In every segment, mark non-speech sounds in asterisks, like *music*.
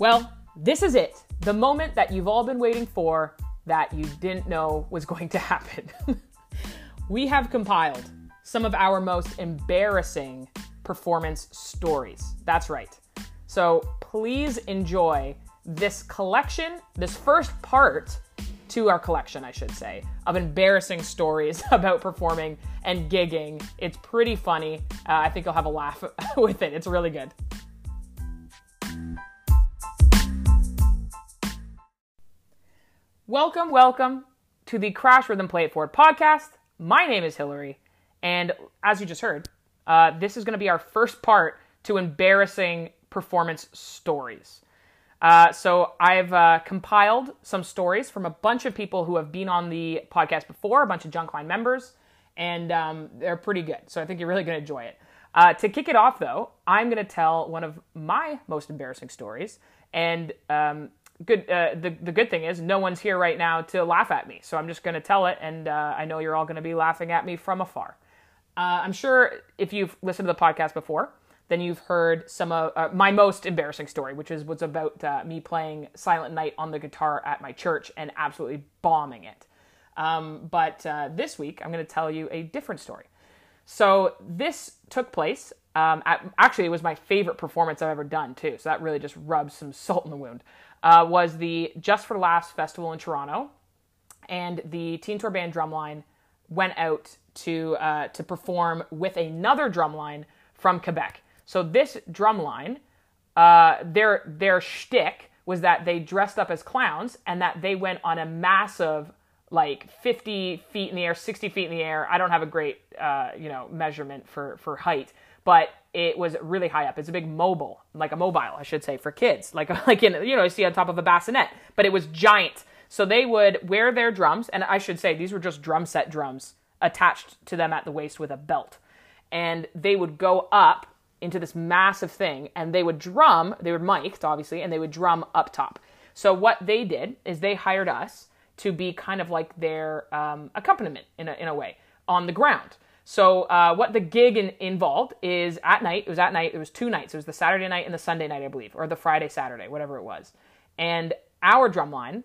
Well, this is it. The moment that you've all been waiting for that you didn't know was going to happen. *laughs* we have compiled some of our most embarrassing performance stories. That's right. So please enjoy this collection, this first part to our collection, I should say, of embarrassing stories *laughs* about performing and gigging. It's pretty funny. Uh, I think you'll have a laugh *laughs* with it. It's really good. Welcome, welcome to the Crash Rhythm Play It Forward podcast. My name is Hillary, and as you just heard, uh, this is going to be our first part to embarrassing performance stories. Uh, so I've uh, compiled some stories from a bunch of people who have been on the podcast before, a bunch of Junkline members, and um, they're pretty good. So I think you're really going to enjoy it. Uh, to kick it off, though, I'm going to tell one of my most embarrassing stories, and um, good uh, the, the good thing is no one's here right now to laugh at me. So i'm just going to tell it and uh, i know you're all going to be laughing at me from afar. Uh, i'm sure if you've listened to the podcast before then you've heard some of uh, my most embarrassing story which is was about uh, me playing silent night on the guitar at my church and absolutely bombing it. Um, but uh, this week i'm going to tell you a different story. So this took place um, at, actually it was my favorite performance i've ever done too. So that really just rubs some *laughs* salt in the wound uh, was the Just for Laughs festival in Toronto, and the Teen Tour Band drumline went out to uh, to perform with another drumline from Quebec. So this drumline, uh, their their shtick was that they dressed up as clowns and that they went on a massive like 50 feet in the air 60 feet in the air i don't have a great uh, you know measurement for for height but it was really high up. It's a big mobile, like a mobile, I should say, for kids, *laughs* like like in you know you see on top of a bassinet, but it was giant. So they would wear their drums, and I should say these were just drum set drums attached to them at the waist with a belt, and they would go up into this massive thing, and they would drum. They were mic'd, obviously, and they would drum up top. So what they did is they hired us to be kind of like their um, accompaniment in a, in a way on the ground. So uh, what the gig in, involved is at night. It was at night. It was two nights. It was the Saturday night and the Sunday night, I believe, or the Friday Saturday, whatever it was. And our drumline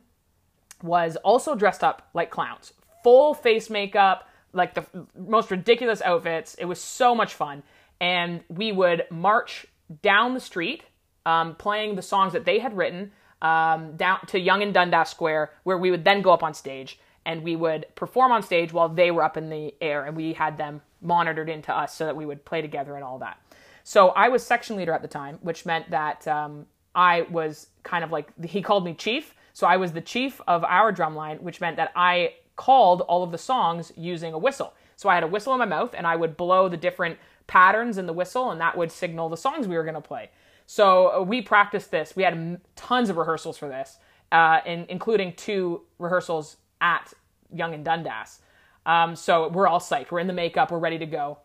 was also dressed up like clowns, full face makeup, like the most ridiculous outfits. It was so much fun, and we would march down the street, um, playing the songs that they had written um, down to Yonge and Dundas Square, where we would then go up on stage and we would perform on stage while they were up in the air and we had them monitored into us so that we would play together and all that. So I was section leader at the time, which meant that um, I was kind of like, he called me chief. So I was the chief of our drum line, which meant that I called all of the songs using a whistle. So I had a whistle in my mouth and I would blow the different patterns in the whistle and that would signal the songs we were going to play. So uh, we practiced this. We had tons of rehearsals for this, uh, in, including two rehearsals at Yonge and Dundas. Um, so we're all psyched. We're in the makeup. We're ready to go.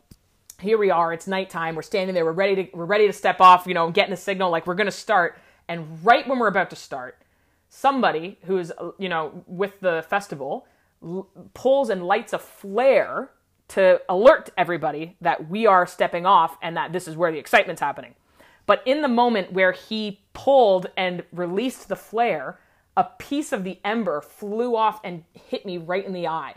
Here we are. It's nighttime. We're standing there. We're ready to we're ready to step off. You know, getting the signal like we're to start. And right when we're about to start, somebody who's you know with the festival l- pulls and lights a flare to alert everybody that we are stepping off and that this is where the excitement's happening. But in the moment where he pulled and released the flare, a piece of the ember flew off and hit me right in the eye.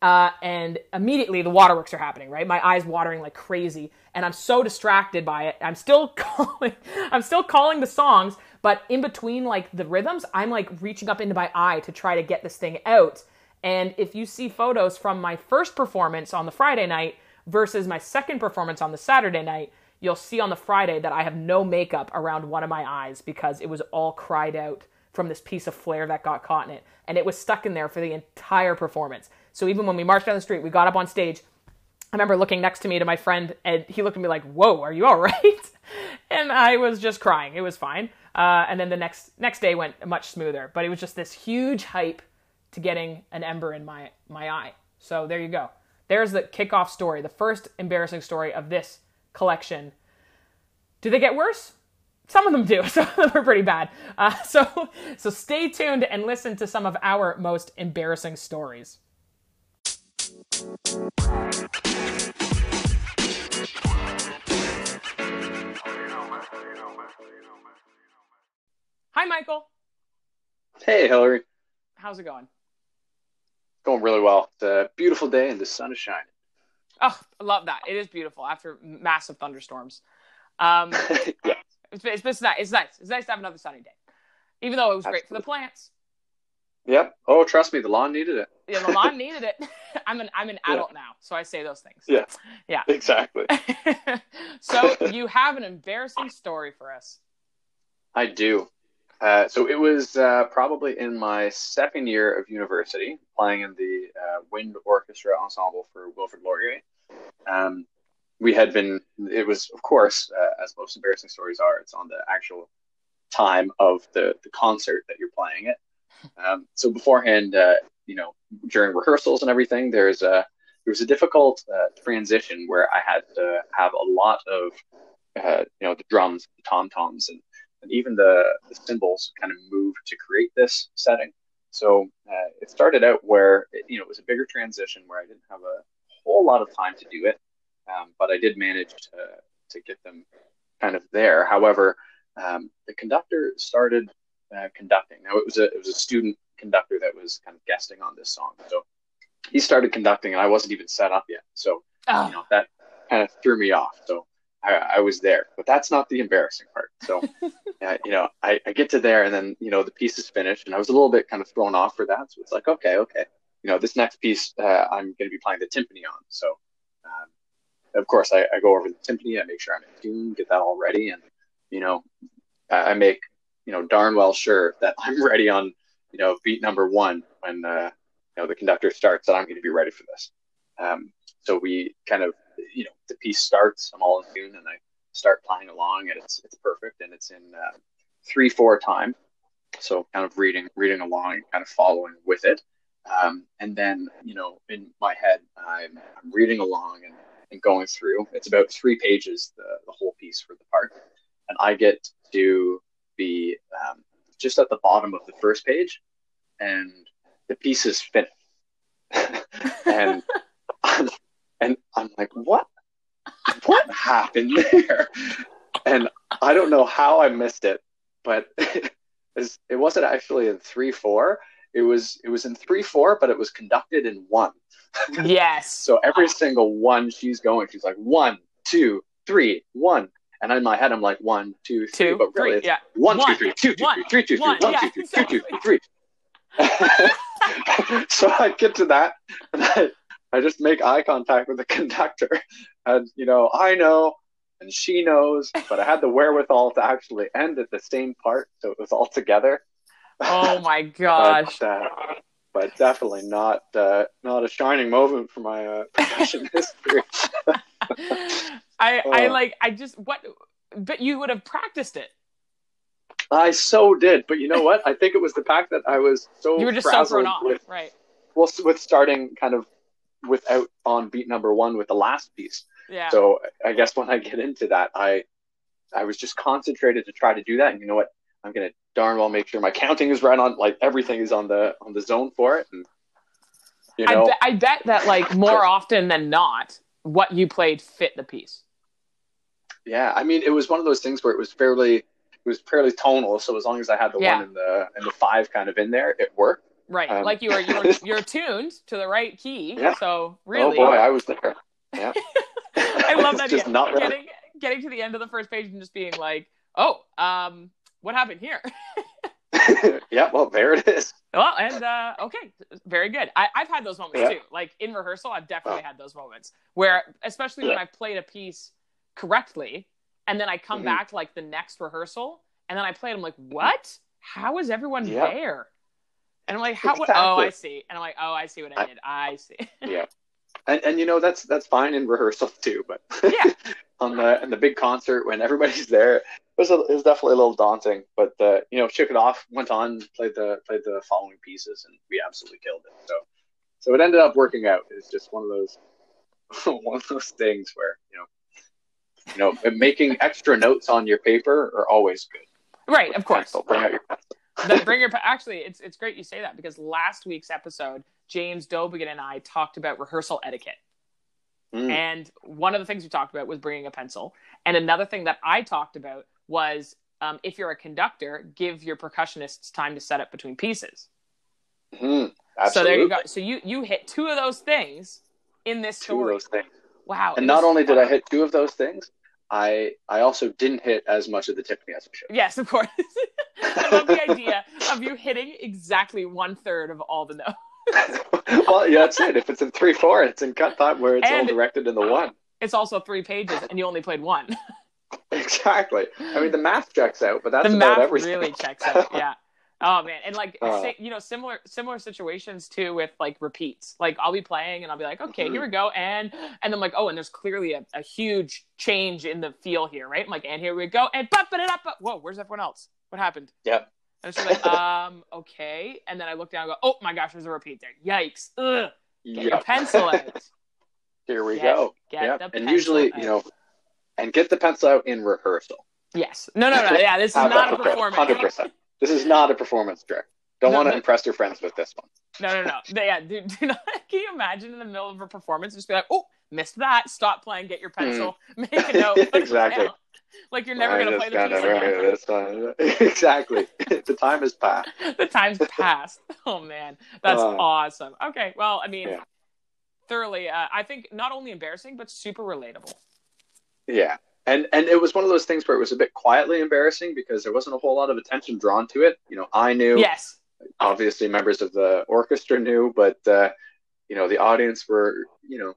Uh, and immediately the waterworks are happening, right? My eyes watering like crazy, and I'm so distracted by it. I'm still *laughs* calling, I'm still calling the songs, but in between like the rhythms, I'm like reaching up into my eye to try to get this thing out. And if you see photos from my first performance on the Friday night versus my second performance on the Saturday night, you'll see on the Friday that I have no makeup around one of my eyes because it was all cried out from this piece of flare that got caught in it. And it was stuck in there for the entire performance. So even when we marched down the street, we got up on stage. I remember looking next to me to my friend, and he looked at me like, "Whoa, are you all *laughs* right?" and I was just crying. It was fine. Uh, and then the next next day went much smoother, but it was just this huge hype to getting an ember in my my eye. So there you go. There's the kickoff story, the first embarrassing story of this collection. Do they get worse? Some of them do. *laughs* Some of them are pretty bad. Uh, so, so stay tuned and listen to some of our most embarrassing stories. Hi, Michael. Hey, Hillary. How's it going? Going really well. It's a beautiful day and the sun is shining. Oh, I love that. It is beautiful after massive thunderstorms. Um, *laughs* yeah. It's, it's, it's nice. It's nice. It's nice to have another sunny day, even though it was great for the plants. Yep. Oh, trust me, the lawn needed it. Yeah, the lawn *laughs* needed it. *laughs* I'm an I'm an adult yeah. now, so I say those things. Yeah. Yeah. *laughs* Exactly. so you have an embarrassing story for us. I do. Uh, so it was uh, probably in my second year of university, playing in the uh, wind orchestra ensemble for Wilfrid Laurier. Um, we had been, it was, of course, uh, as most embarrassing stories are, it's on the actual time of the, the concert that you're playing it. Um, so beforehand, uh, you know, during rehearsals and everything, there's a there was a difficult uh, transition where I had to have a lot of uh, you know the drums, the tom toms, and, and even the, the cymbals kind of moved to create this setting. So uh, it started out where it, you know it was a bigger transition where I didn't have a whole lot of time to do it, um, but I did manage to to get them kind of there. However, um, the conductor started uh, conducting. Now it was a it was a student conductor that was kind of guesting on this song. So he started conducting, and I wasn't even set up yet. So oh. you know that kind of threw me off. So I, I, was there, but that's not the embarrassing part. So *laughs* uh, you know I, I get to there, and then you know the piece is finished, and I was a little bit kind of thrown off for that. So it's like okay, okay, you know this next piece uh, I'm going to be playing the timpani on. So um, of course I, I go over the timpani, I make sure I'm in tune, get that all ready, and you know I make you know darn well sure that I'm *laughs* ready on you know beat number one when uh, you know the conductor starts that I'm going to be ready for this. Um, so we kind of you know the piece starts, I'm all in tune, and I start playing along, and it's it's perfect, and it's in uh, three four time. So kind of reading reading along and kind of following with it. Um, and then you know in my head I'm, I'm reading along and, and going through. It's about three pages the, the whole piece for the part, and I get to be um, just at the bottom of the first page, and the piece is finished. *laughs* and I'm, and I'm like, what? What happened there? And I don't know how I missed it, but *laughs* it wasn't actually in three four. It was it was in three four, but it was conducted in one. *laughs* Yes. so every single one she's going, she's like one, two, three, one, and in my head, I'm like one, two, three, two, but really three, it's yeah. one, one, two, three, two, two, one, three, two, three, one, one, yeah, two, three, exactly. two, two, three, three. *laughs* so I get to that, *laughs* and I, I just make eye contact with the conductor, and you know, I know, and she knows, but I had the wherewithal to actually end at the same part, so it was all together. Oh my *laughs* gosh! but, uh, but definitely not uh, not a shining moment for my uh, *laughs* profession history. I *laughs* I uh. like I just what but you would have practiced it. I so did, but you know what? I think it was the fact that I was so you were just so thrown off, with, right? Well, with starting kind of without on beat number one with the last piece. Yeah. So I guess when I get into that, I I was just concentrated to try to do that, and you know what? I'm gonna darn well make sure my counting is right on, like everything is on the on the zone for it, and you know. I, be- I bet that like *laughs* more often than not, what you played fit the piece. Yeah, I mean, it was one of those things where it was fairly, it was fairly tonal. So as long as I had the yeah. one and the and the five kind of in there, it worked. Right, um, like you were *laughs* you're, you're tuned to the right key. Yeah. So really, oh boy, I was there. Yeah, *laughs* I love that. Just not getting getting to the end of the first page and just being like, oh, um, what happened here? *laughs* *laughs* yeah, well, there it is. Well, and uh, okay, very good. I, have had those moments yeah. too. Like in rehearsal, I've definitely oh. had those moments where, especially yeah. when I played a piece correctly, and then I come mm-hmm. back like the next rehearsal, and then I play it. I'm like, what? How is everyone yeah. there? And I'm like, how? Exactly. Oh, I see. And I'm like, oh, I see what I did. I see. yeah, and and you know that's that's fine in rehearsal *laughs* too, but yeah, on the in the big concert when everybody's there, it was a, it was definitely a little daunting. But uh, you know, shook it off, went on, played the played the following pieces, and we absolutely killed it. So so it ended up working out. It's just one of those *laughs* one of those things where you know you know, making extra notes on your paper are always good. Right, of course. Pencil. Bring out your pencil. *laughs* bring your actually, it's it's great you say that because last week's episode, James Dobigan and I talked about rehearsal etiquette. Mm. And one of the things we talked about was bringing a pencil. And another thing that I talked about was um, if you're a conductor, give your percussionists time to set up between pieces. Mhm. So there you go. So you you hit two of those things in this Two of story. those things. Wow. And not only did I hit two of those things, I I also didn't hit as much of the timpani as I should. Yes, of course. *laughs* I love the *laughs* idea of you hitting exactly one third of all the notes. *laughs* *laughs* well, yeah, that's it. If it's in three four, it's in cut time where it's And- all directed in the one. It's also three pages, and you only played one. *laughs* Exactly. I mean, the math checks out, but that's the about math everything. really checks out. Yeah. *laughs* Oh man, and like Uh. you know, similar similar situations too with like repeats. Like I'll be playing and I'll be like, okay, here we go, and and I'm like, oh, and there's clearly a, a huge change in the feel here, right? I'm like, and here we go, and but but it up. Whoa, where's everyone else? What happened? Yep. And it's just like, um, okay. And then I look down and go, oh my gosh, there's a repeat there. Yikes. Ugh. Get your pencil out. *laughs* Here we Get- go. Get Yep. And usually, out. you know, and get the pencil out in rehearsal. Yes. No, no, no. *laughs* Yeah, this is not a performance. Hundred percent. This is not a performance trick. Don't No, want to no. impress your friends with this one. No, no, no. Yeah, do, do not. *laughs* Can you imagine in the middle of a performance just be like, "Oh, missed that. Stop playing. Get your pencil. Make a note. Exactly. Down." *laughs* Like you're never I gonna play the piece again. write this one. exactly. *laughs* the time has passed. *laughs* the time's passed. Oh man, that's Uh, awesome. Okay, well, I mean, Yeah. thoroughly. Uh, I think not only embarrassing but super relatable. Yeah. And and it was one of those things where it was a bit quietly embarrassing because there wasn't a whole lot of attention drawn to it. You know, I knew. Yes. obviously members of the orchestra knew, but uh, you know the audience were you know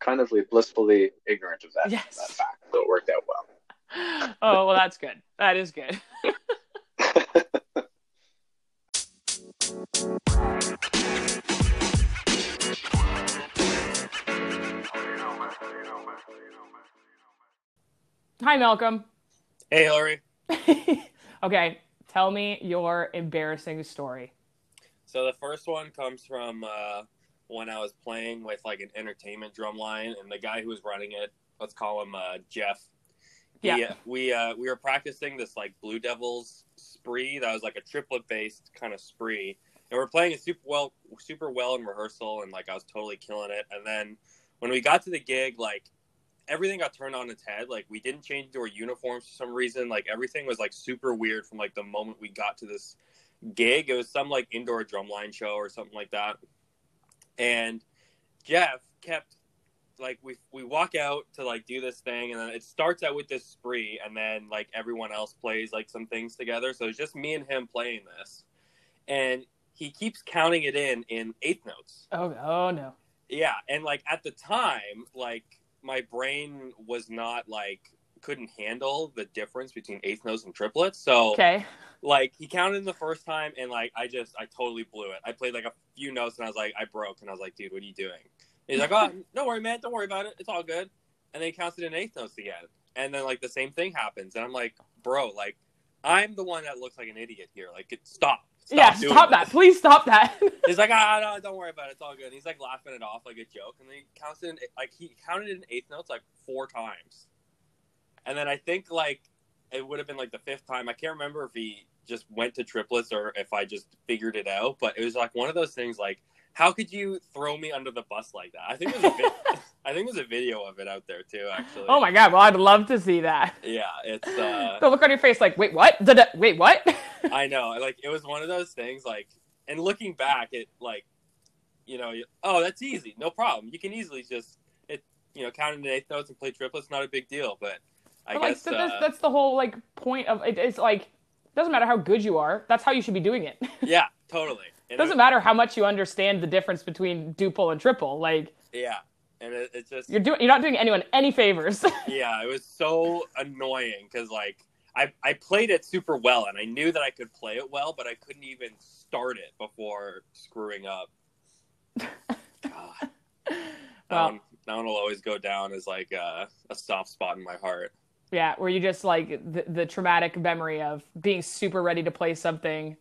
kind of blissfully ignorant of that, Yes. that fact. So it worked out well. Oh well, that's good. That is good. *laughs* Hi, Malcolm. Hey, Hillary. *laughs* okay, tell me your embarrassing story. So the first one comes from uh, when I was playing with like an entertainment drum line, and the guy who was running it, let's call him uh, Jeff. Yeah. uh, we uh, we were practicing this like Blue Devils spree that was like a triplet based kind of spree, and we're playing it super well, super well in rehearsal, and like I was totally killing it. And then when we got to the gig, like everything got turned on its head. Like we didn't change our uniforms for some reason. Like everything was like super weird from like the moment we got to this gig. It was some like indoor drumline show or something like that. And Jeff kept like we we walk out to like do this thing and then it starts out with this spree and then like everyone else plays like some things together. So it's just me and him playing this. And he keeps counting it in in eighth notes. Oh, oh no. Yeah, and like at the time, like my brain was not like couldn't handle the difference between eighth notes and triplets. So Okay. like he counted in the first time and like I just I totally blew it. I played like a few notes and I was like I broke and I was like, dude, what are you doing? He's like, oh, don't worry, man, don't worry about it. It's all good. And then he counts it in eighth notes again. And then like the same thing happens, and I'm like, bro, like I'm the one that looks like an idiot here. Like, it, stop. Stop yeah, stop this. that. Please stop that. *laughs* He's like, ah, no, don't worry about it. It's all good. And he's like laughing it off like a joke, and then he counts it in like he counted in eighth notes like four times, and then I think like it would have been like the fifth time. I can't remember if he just went to triplets or if I just figured it out, but it was like one of those things. Like, how could you throw me under the bus like that? I think there's a vi- *laughs* I think there's a video of it out there too. Actually, oh my god. Well, I'd love to see that. yeah, it's. uh *laughs* The look on your face, like, wait, what? It, wait, what? *laughs* I know. Like it was one of those things. Like, and looking back, it like, you know, you, oh, that's easy, no problem. You can easily just it, you know, count in eighth notes and play triplets, not a big deal. But I But, like, guess th- that's, uh, that's the whole like point of it. It's like doesn't matter how good you are. That's how you should be doing it. yeah, totally. And doesn't it, matter how much you understand the difference between duple and triple. Like Yeah, and it, it just you're doing, you're not doing anyone any favors. *laughs* yeah, it was so annoying because like I I played it super well and I knew that I could play it well, but I couldn't even start it before screwing up. God. *laughs* That, Well- one, that one will always go down as like uh, a soft spot in my heart. yeah, where you just like the, the traumatic memory of being super ready to play something.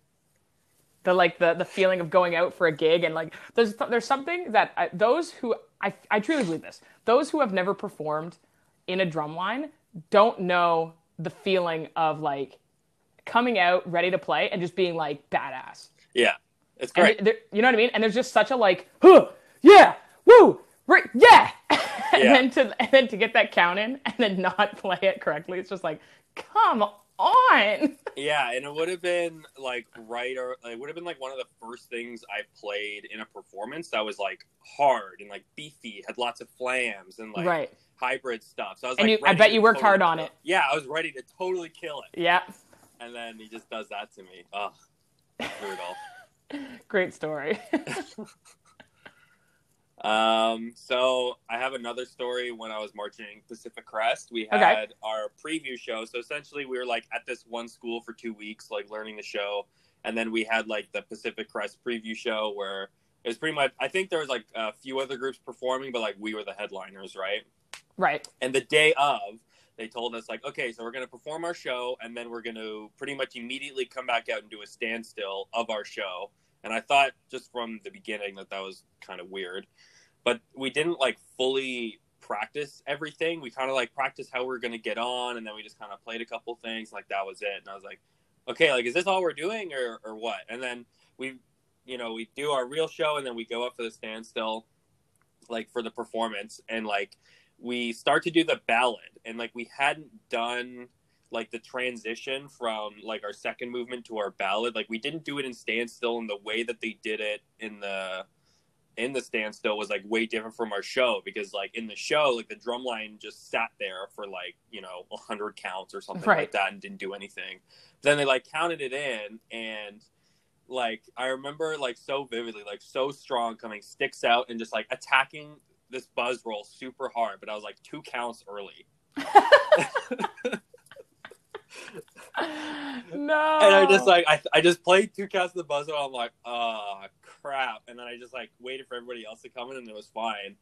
The like the the feeling of going out for a gig and like there's there's something that I, those who I I truly believe this those who have never performed in a drum line don't know the feeling of like coming out ready to play and just being like badass. Yeah, it's great. you know what I mean? And there's just such a like, huh, yeah, woo, right, yeah. *laughs* and Yeah. then to and then to get that count in and then not *laughs* play it correctly, it's just like, come on. Yeah, and it would have been like right or it would have been like one of the first things I played in a performance that was like hard and like beefy, had lots of flams and like right. hybrid stuff. So I was And like, you- I bet you worked totally hard on it. Yeah, I was ready to totally kill it, Yeah. and then he just does that to me. Ugh, brutal. *laughs* Great story. *laughs* Um, so I have another story when I was marching Pacific Crest. We had Okay. our preview show. So essentially we were like at this one school for two weeks, like learning the show. And then we had like the Pacific Crest preview show where it was pretty much I think there was like a few other groups performing, but like we were the headliners, right? right. And the day of, they told us like, okay, so we're gonna perform our show, and then we're gonna pretty much immediately come back out and do a standstill of our show. And I thought just from the beginning that that was kind of weird, but we didn't like fully practice everything. We kind of like practiced how we are gonna get on, and then we just kind of played a couple things, like that was it. And I was like, okay, like is this all we're doing or or what? And then we, you know, we do our real show, and then we go up for the standstill, like for the performance, and like we start to do the ballad and like we hadn't done like the transition from like our second movement to our ballad like we didn't do it in standstill and the way that they did it in the in the standstill was like way different from our show because like in the show like the drum line just sat there for like you know 100 counts or something Right. like that and didn't do anything then they like counted it in and like i remember like so vividly like so strong coming sticks out and just like attacking this buzz roll super hard but i was like two counts early *laughs* *laughs* no. and I just like I, I just played two counts of the buzzer. I'm like, oh crap! And then I just like waited for everybody else to come in, and it was fine.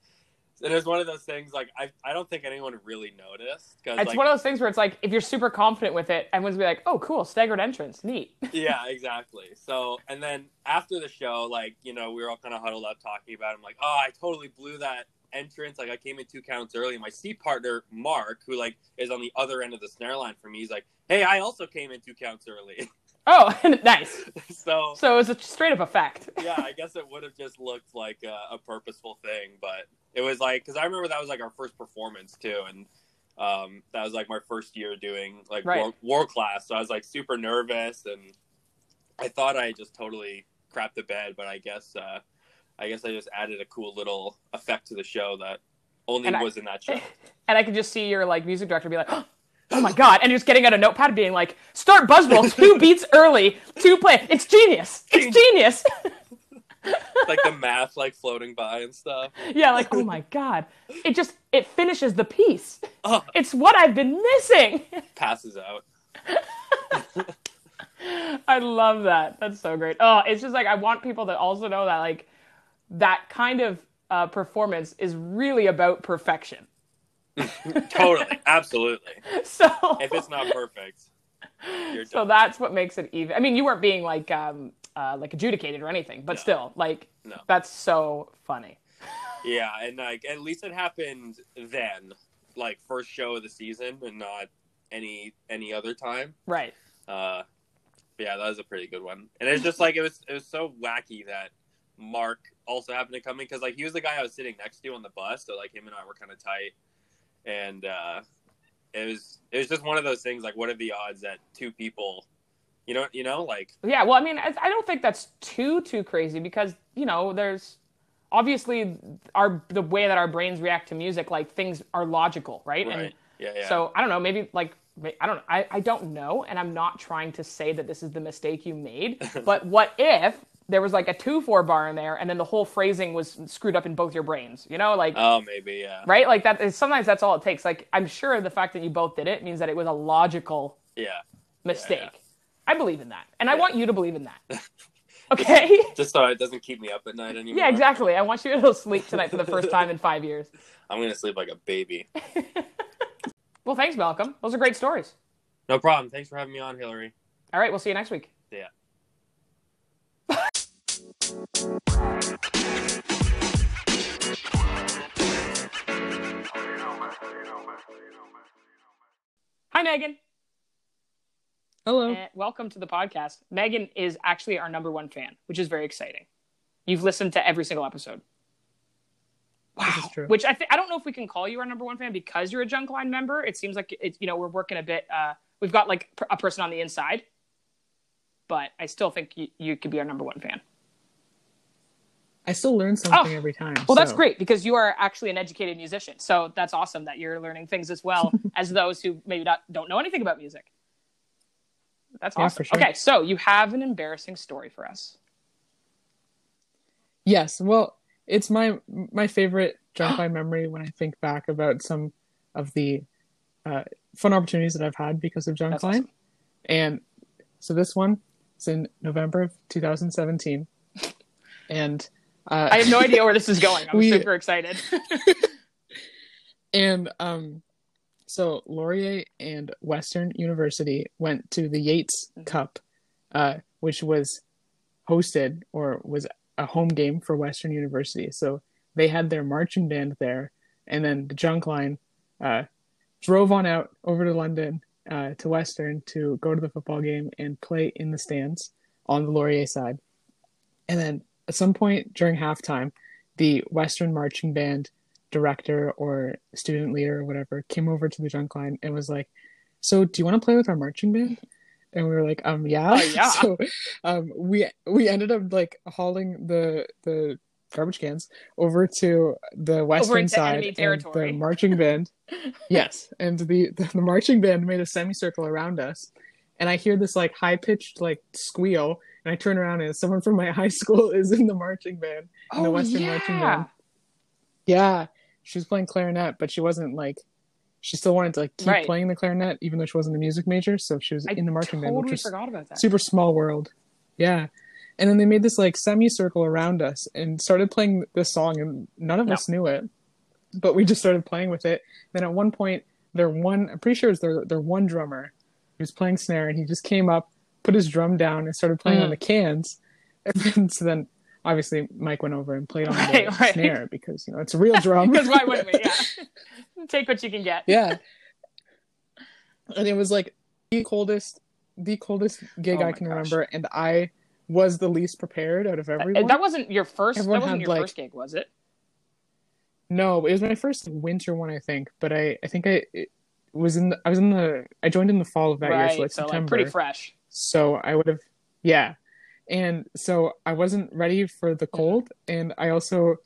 And it was one of those things like I I don't think anyone really noticed because it's like one of those things where it's like if you're super confident with it, everyone's be like, "Oh, cool, staggered entrance, neat." *laughs* yeah exactly. So and then after the show, like you know we were all kind of huddled up talking about. It. I'm like, oh, I totally blew that entrance. Like I came in two counts early. My seat partner Mark, who like is on the other end of the snare line for me, he's like, hey, I also came in two counts early. *laughs* Oh, *laughs* nice. so So it was a straight up effect. *laughs* yeah, I guess it would have just looked like a, a purposeful thing, but it was like because I remember that was like our first performance too, and um, that was like my first year doing like Right. world, world class, so I was like super nervous, and I thought I just totally crapped the bed, but I guess uh, I guess I just added a cool little effect to the show that only And I- was in that show. *laughs* And I could just see your like music director be like, "Oh, oh my god!" and just getting out a notepad and being like, "Start Buzzroll two *laughs* beats early, two play. It's genius. It's genius." *laughs* like the math like floating by and stuff. yeah, like oh my god, it just it finishes the piece. Oh, It's what I've been missing. passes out. I love that. That's so great. Oh, it's just like I want people to also know that like that kind of uh, performance is really about perfection. *laughs* Totally, absolutely. *laughs* So If it's not perfect, you're so done. that's what makes it even. I mean, you weren't being like um uh, like adjudicated or anything, but No. still, like No. that's so funny. Yeah, and like at least it happened then, like first show of the season, and not any any other time. Right. Uh, yeah, that was a pretty good one. And it's just like it was it was so wacky that Mark also happened to come in because like he was the guy I was sitting next to on the bus, so like him and I were kind of tight, and uh, it was it was just one of those things. Like, what are the odds that two people, you know, you know, like Yeah. Well, I mean, I, I don't think that's too too crazy because you know there's obviously our the way that our brains react to music, like things are logical, right? right? And yeah, yeah. So I don't know, maybe like I don't. I, I don't know, and I'm not trying to say that this is the mistake you made. *laughs* but what if there was like a two four bar in there, and then the whole phrasing was screwed up in both your brains? You know, like oh, maybe yeah, right, like that. Is, sometimes that's all it takes. Like I'm sure the fact that you both did it means that it was a logical yeah. mistake. yeah. I believe in that, and I want you to believe in that. *laughs* Okay. *laughs* Just so it doesn't keep me up at night anymore. yeah, exactly. I want you to sleep tonight for the first time in five years. *laughs* I'm gonna sleep like a baby. Well, thanks, Malcolm. Those are great stories. No problem. Thanks for having me on, Hillary. All right, we'll see you next week. Yeah. Hi, Megan. Hello. And welcome to the podcast. Megan is actually our number one fan, which is very exciting. You've listened to every single episode. True. Which I think I don't know if we can call you our number one fan because you're a Junk Line member. It seems like it's you know we're working a bit. Uh, we've got like a person on the inside, but I still think you, you could be our number one fan. I still learn something Oh, every time. Well, that's great because you are actually an educated musician. So that's awesome that you're learning things as well *laughs* as those who maybe not, don't know anything about music. That's awesome. for sure. Okay, so you have an embarrassing story for us. Yes, well, it's my my favorite junk line *gasps* memory when I think back about some of the uh, fun opportunities that I've had because of Junk That's line. awesome. And so this one is in November of 2017, *laughs* and uh, I have no idea where this is going. I'm *laughs* We- super excited. *laughs* and um, so Laurier and Western University went to the Yates Mhm. Cup, uh, which was hosted or was a home game for Western University. So they had their marching band there, and then the junk line uh, drove on out over to London uh, to Western to go to the football game and play in the stands on the Laurier side. And then at some point during halftime, the Western marching band director or student leader or whatever came over to the junk line and was like, "So, do you want to play with our marching band?" And we were like, "Um, yeah." Oh, *laughs* yeah. so, um, we we ended up like hauling the the garbage cans over to the western side and the marching *laughs* band. yes, and the, the the marching band made a semicircle around us, and I hear this like high pitched like squeal, and I turn around and someone from my *laughs* high school is in the marching band. in the oh, Western marching band. Yeah, she was playing clarinet, but she wasn't like she still wanted to like keep Right. playing the clarinet even though she wasn't a music major. So she was I in the marching band, which totally was forgot about that. super small world. Yeah. And then they made this like semicircle around us and started playing this song, and none of No. us knew it, but we just started playing with it. Then at one point, their one, I'm pretty sure it's their their one drummer, he was playing snare, and he just came up, put his drum down, and started playing Mhm. on the cans. *laughs* And then, so then, obviously, Mike went over and played on the Right, right. snare because you know it's a real drum. *laughs* Because why wouldn't we? *laughs* Yeah. Take what you can get. yeah. And it was like the coldest, the coldest gig Oh I can gosh. remember, and I was the least prepared out of everyone. Uh, That wasn't your first. Everyone that wasn't your like- first gig, was it? No, it was my first winter one, I think. But I, I think I it was in. The, I was in the. I joined in the fall of that year, so it's so September. like pretty fresh. So I would have, yeah. And so I wasn't ready for the cold, and I also,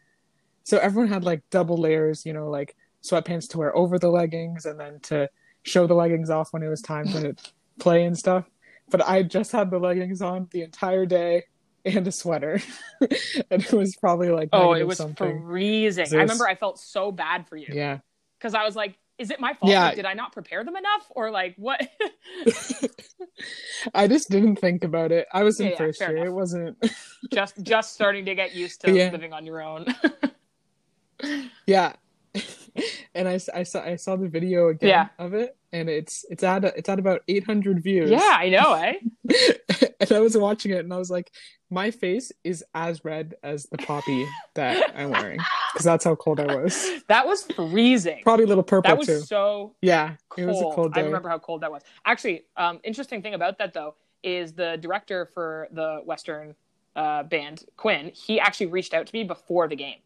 so everyone had like double layers, you know, like sweatpants to wear over the leggings, and then to show the leggings off when it was time to *laughs* play and stuff. But I just had the leggings on the entire day and a sweater, *laughs* and it was probably like Oh, it was something. freezing. I remember I felt so bad for you Yeah. because I was like, "Is it my fault? Yeah. Like, did I not prepare them enough, or like what?" *laughs* I just didn't think about it. I was in Yeah, yeah, first fair year. It wasn't. *laughs* just just starting to get used to Yeah. living on your own. *laughs* yeah. and I, I saw I saw the video again Yeah. of it, and it's it's at it's at about 800 views. yeah, I know, eh? *laughs* and I was watching it, and I was like, my face is as red as the poppy that I'm wearing because that's how cold I was. *laughs* That was freezing. Probably a little purple That was too. so yeah, cold. it was a cold day. I remember how cold that was. Actually, um, interesting thing about that though is the director for the Western uh, band, Quinn. He actually reached out to me before the game,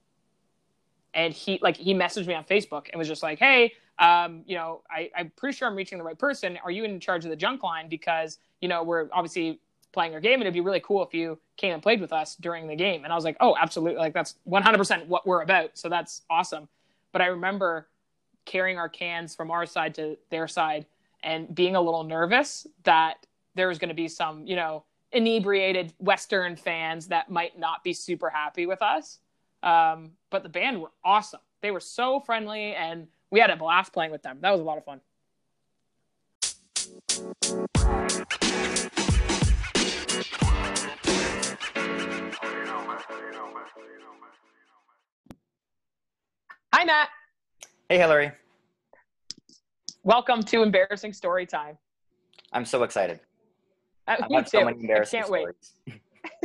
and he like he messaged me on Facebook and was just like, "Hey, um, you know, I, I'm pretty sure I'm reaching the right person. Are you in charge of the junk line? Because you know we're obviously playing our game, and it'd be really cool if you came and played with us during the game." And I was like, "Oh, absolutely! Like that's 100% what we're about. So that's awesome." But I remember carrying our cans from our side to their side and being a little nervous that there was going to be some, you know, inebriated Western fans that might not be super happy with us. Um, but the band were awesome. They were so friendly and we had a blast playing with them. That was a lot of fun. Hi, Matt. Hey, Hillary. Welcome to Embarrassing Story Time. I'm so excited. Uh, I've me had too. so many embarrassing I can't wait. *laughs* *laughs*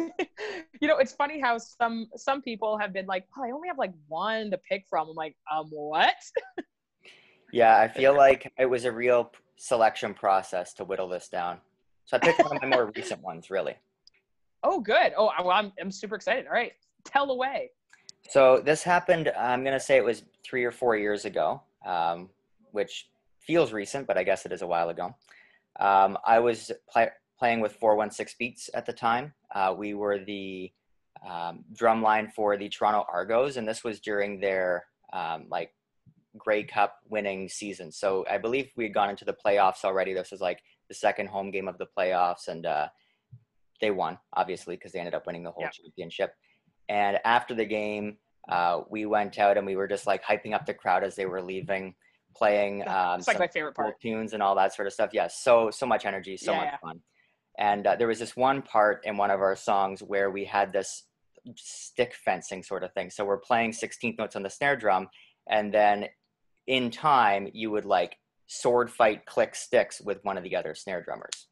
you know, it's funny how some some people have been like, "Oh, I only have like one to pick from." I'm like, um, what? *laughs* Yeah, I feel like it was a real selection process to whittle this down. So I picked one of my more recent ones, really. *laughs* Oh, good. Oh, well, I'm I'm super excited. All right, tell away. So this happened, I'm going to say it was three or four years ago, um, which feels recent, but I guess it is a while ago. Um, I was pl- playing with 416 Beats at the time. Uh, we were the um, drum line for the Toronto Argos, and this was during their um, like Grey Cup winning season. So I believe we had gone into the playoffs already. This was like the second home game of the playoffs, and uh, they won obviously because they ended up winning the whole Yeah. championship. And after the game, uh, we went out and we were just like hyping up the crowd as they were leaving, playing um, it's like some my favorite part. tunes and all that sort of stuff. Yeah, so so much energy, so Yeah, much fun. And uh, there was this one part in one of our songs where we had this stick fencing sort of thing. So we're playing 16th notes on the snare drum, and then in time you would like sword fight click sticks with one of the other snare drummers.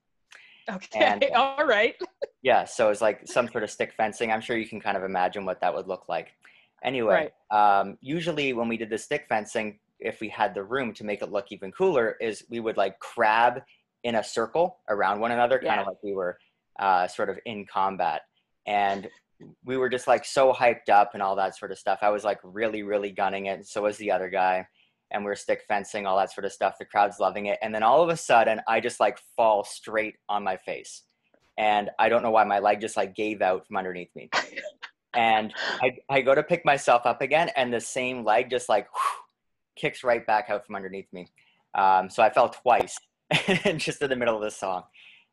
Okay, And- *laughs* all right. *laughs* Yeah, so it's like some sort of stick fencing. I'm sure you can kind of imagine what that would look like. Anyway, um, usually when we did the stick fencing, if we had the room to make it look even cooler, is we would like crab in a circle around one another, kind of like we were uh, sort of in combat. And we were just like so hyped up and all that sort of stuff. I was like really, really gunning it. And so was the other guy. And we are stick fencing, all that sort of stuff. The crowd's loving it. And then all of a sudden, I just like fall straight on my face. And I don't know why my leg just like gave out from underneath me. *laughs* And I, I go to pick myself up again, and the same leg just like kicks right back out from underneath me. Um, so I fell twice *laughs* just in the middle of the song.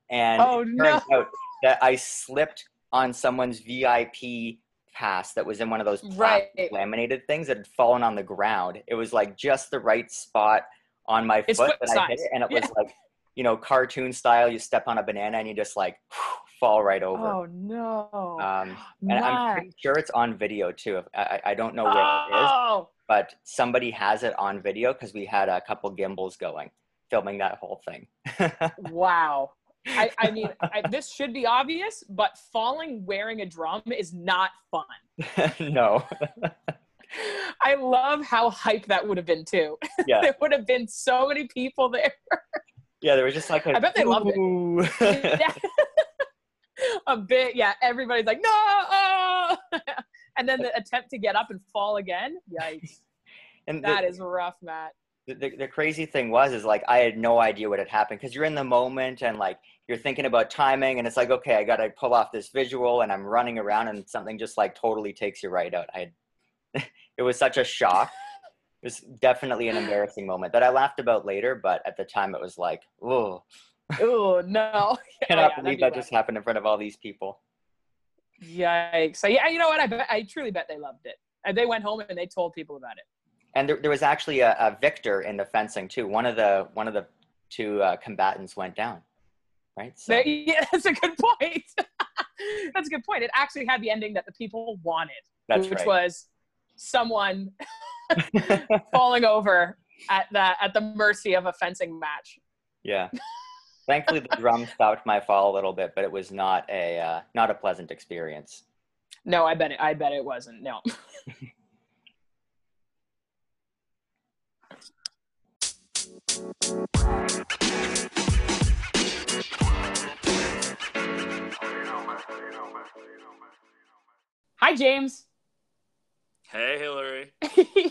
And Oh, it no. turns out that I slipped on someone's VIP pass that was in one of those Right. laminated things that had fallen on the ground. It was like just the right spot on my It's foot that I hit it, and it Yeah. was like, you know, cartoon style. You step on a banana and you just like fall right over. Oh no. Um, and I'm pretty sure it's on video too. I, I don't know where it is, Oh, but somebody has it on video because we had a couple gimbals going, filming that whole thing. *laughs* wow. I, I mean, I, this should be obvious, but falling wearing a drum is not fun. *laughs* no, *laughs* I love how hype that would have been too. yeah, there would have been so many people there. yeah. There was just like a. I bet they loved it. Yeah. a bit, yeah. Everybody's like, no, oh! and then the attempt to get up and fall again. Yikes! and the, That is rough, Matt. The, the, crazy thing was is like I had no idea what had happened because you're in the moment and like you're thinking about timing and it's like okay I got to pull off this visual and I'm running around and something just like totally takes you right out. I had, *laughs* it was such a shock. It was definitely an embarrassing moment that I laughed about later, but at the time it was like, oh, *laughs* Oh no! *laughs* cannot yeah, that'd believe be that just happened in front of all these people. Yikes! So yeah, you know what? I bet, I truly bet they loved it. And they went home and they told people about it. And there, there was actually a, a victor in the fencing too. One of the one of the two uh, combatants went down. Right. So, *laughs* yeah, that's a good point. *laughs* that's a good point. It actually had the ending that the people wanted, that's which right. was someone *laughs* falling over at the at the mercy of a fencing match. Yeah. Thankfully, the drum stopped my fall a little bit, but it was not a uh, not a pleasant experience. No, I bet it. I bet it wasn't. No. Hi, James. Hey, Hillary.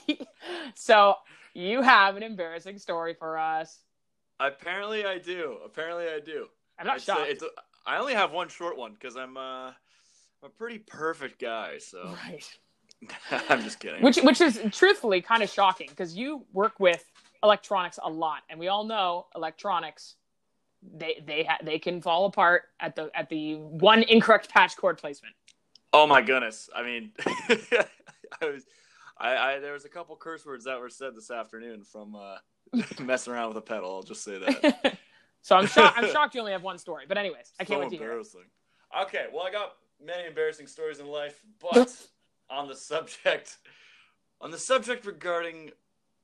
*laughs* so you have an embarrassing story for us. Apparently, I do. Apparently, I do. I'm not It's a- shocked. it's a- I only have one short one because I'm uh, I'm a pretty perfect guy. So *laughs* right. *laughs* I'm just kidding. Which, which is truthfully kind of shocking because you work with electronics a lot, and we all know electronics. They they ha- they can fall apart at the at the one incorrect patch cord placement. oh my goodness! I mean, *laughs* I was, I, I there was a couple curse words that were said this afternoon from uh, *laughs* messing around with a pedal. I'll just say that. *laughs* so I'm shocked. I'm shocked you only have one story. But anyways, I can't so wait to hear. it. embarrassing. Okay, well, I got many embarrassing stories in life, but on the subject, on the subject regarding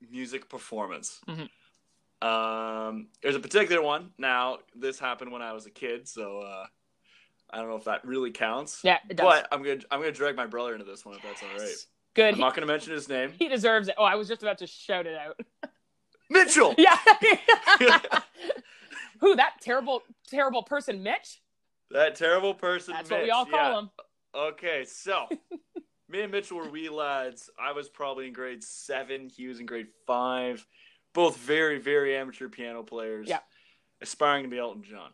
music performance, Mhm. um, there's a particular one. Now, this happened when I was a kid, so uh, I don't know if that really counts. Yeah, it does. But I'm gonna I'm gonna drag my brother into this one if that's all right. Good. I'm He, not gonna mention his name. he deserves it. Oh, I was just about to shout it out. *laughs* Mitchell. Yeah. *laughs* *laughs* Who that terrible terrible person, Mitch? that terrible person. That's what we all call yeah. him. Okay, so me and Mitchell were wee lads. I was probably in grade seven. He was in grade five. Both very, very amateur piano players. Yeah. Aspiring to be Elton John.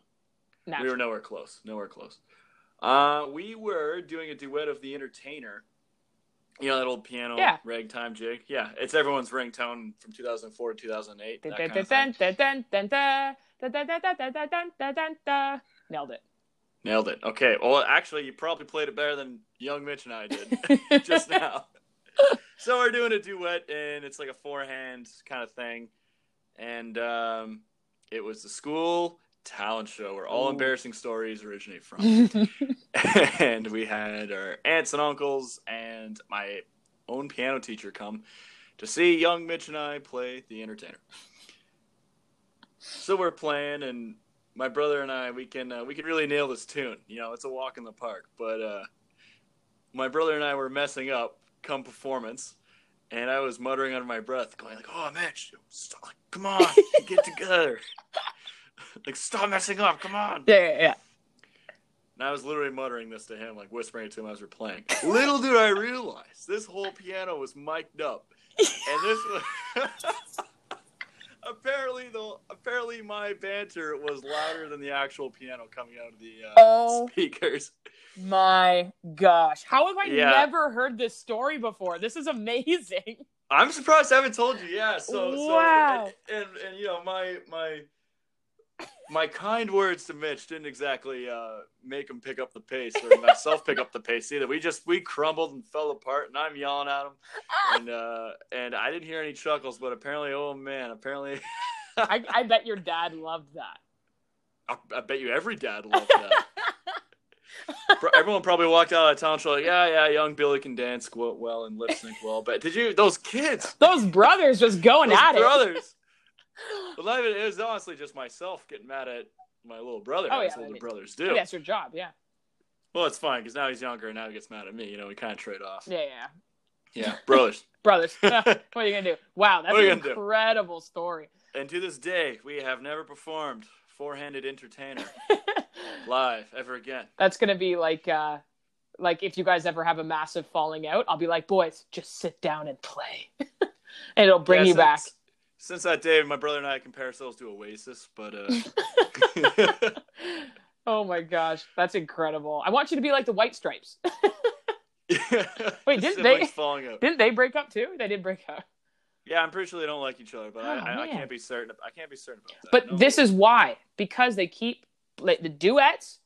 Naturally. We were nowhere close. Nowhere close. Uh, we were doing a duet of The Entertainer. You know that old piano yeah. ragtime jig? Yeah, it's everyone's ringtone from 2004 to 2008. Nailed it. Nailed it. Okay. Well, actually, you probably played it better than young Mitch and I did *laughs* just now. so we're doing a duet, and it's like a four-hand kind of thing. And um, it was the school talent show where all Ooh. embarrassing stories originate from. *laughs* and we had our aunts and uncles and my own piano teacher come to see young Mitch and I play the entertainer. So we're playing, and my brother and I we can uh, we can really nail this tune. You know, it's a walk in the park. But uh, my brother and I were messing up come performance, and I was muttering under my breath, going like, "Oh, Mitch, stop, like, come on, *laughs* get together." *laughs* like stop messing up come on yeah, yeah, yeah. and I was literally muttering this to him, like whispering it to him as we're playing. *laughs* Little did I realize this whole piano was mic'd up, and this was apparently the apparently my banter was louder than the actual piano coming out of the uh, Oh. speakers. *laughs* My gosh. How have I Yeah. never heard this story before? This is amazing. I'm surprised I haven't told you. Yeah. So, Wow. so and, and and you know my my my kind words to Mitch didn't exactly uh, make him pick up the pace or myself pick up the pace either. We just we crumbled and fell apart, and I'm yelling at him, and uh, and I didn't hear any chuckles, but apparently, oh man, apparently, *laughs* I, I bet your dad loved that. I, I bet you every dad loved that. *laughs* Everyone probably walked out of the town show like, yeah, yeah, young Billy can dance well, well and lip sync well, but did you those kids? Those brothers just going Those at it. brothers. Well, not even, it was honestly just myself getting mad at my little brother, Oh, yeah, I older mean- brothers do. That's your job, yeah. Well, it's fine because now he's younger and now he gets mad at me. You know, we kind of trade off. Yeah, yeah. Yeah, brothers. *laughs* Brothers. *laughs* what *laughs* are you going to do? Wow, that's What are you an incredible story. and to this day, we have never performed four-handed entertainer live ever again. that's going to be like uh like if you guys ever have a massive falling out, I'll be like, "Boys, just sit down and play." and it'll bring Yeah, you back. Since- that day, my brother and I compare ourselves to Oasis, but uh, *laughs* oh my gosh, that's incredible. I want you to be like the White Stripes. *laughs* Wait, didn't they-? Didn't they break up too? They did break up. Yeah, I'm pretty sure they don't like each other, but Oh, I, I, I can't be certain. I can't be certain about that. But No. this is why because they keep like the duets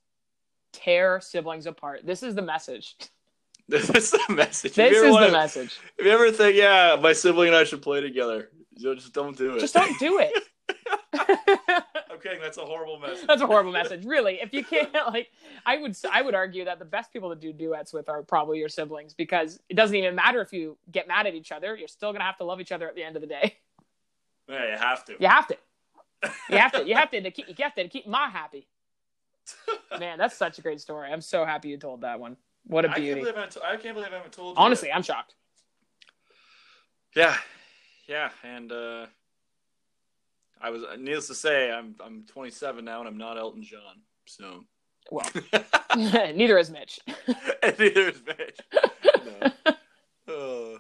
tear siblings apart. This is the message. *laughs* this is the message. This is the message. If you ever think, yeah, my sibling and I should play together, just don't do it. Just don't do it. *laughs* *laughs* I'm kidding. That's a horrible message. That's a horrible message, really. If you can't, *laughs* like, I would, I would argue that the best people to do duets with are probably your siblings because it doesn't even matter if you get mad at each other. You're still gonna have to love each other at the end of the day. Yeah, you have to. You have to. You have to. You have to, to keep. You have to, to keep Ma happy. Man, that's such a great story. I'm so happy you told that one. What a I can't, beauty. believe I, haven't- I can't believe I haven't told you. Honestly, I'm shocked. Yeah, yeah, and uh, I was needless to say, I'm I'm 27 now, and I'm not Elton John. So Well, *laughs* *laughs* neither is Mitch. and *laughs* neither is Mitch. No. Uh,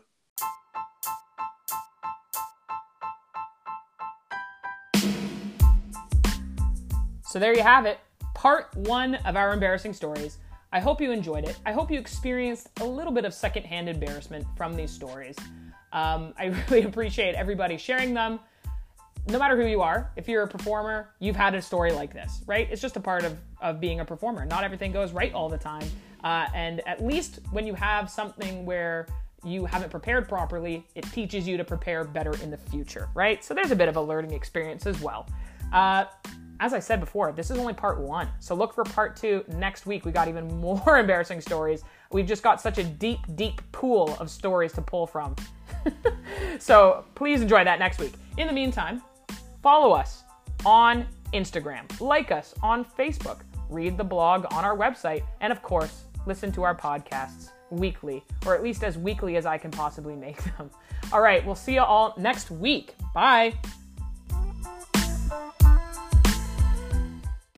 So there you have it. Part one of our embarrassing stories. I hope you enjoyed it. I hope you experienced a little bit of secondhand embarrassment from these stories. Um, I *laughs* really appreciate everybody sharing them. No matter who you are, if you're a performer, you've had a story like this, right? It's just a part of, of being a performer. Not everything goes right all the time. Uh, and at least when you have something where you haven't prepared properly, it teaches you to prepare better in the future, right? So there's a bit of a learning experience as well. Uh, as I said before, this is only part one. So look for part two next week. We got even *laughs* more embarrassing stories. We've just got such a deep, deep pool of stories to pull from. *laughs* so please enjoy that next week. In the meantime, follow us on Instagram, like us on Facebook, read the blog on our website, and of course, listen to our podcasts weekly, or at least as weekly as I can possibly make them. All right, we'll see you all next week. Bye.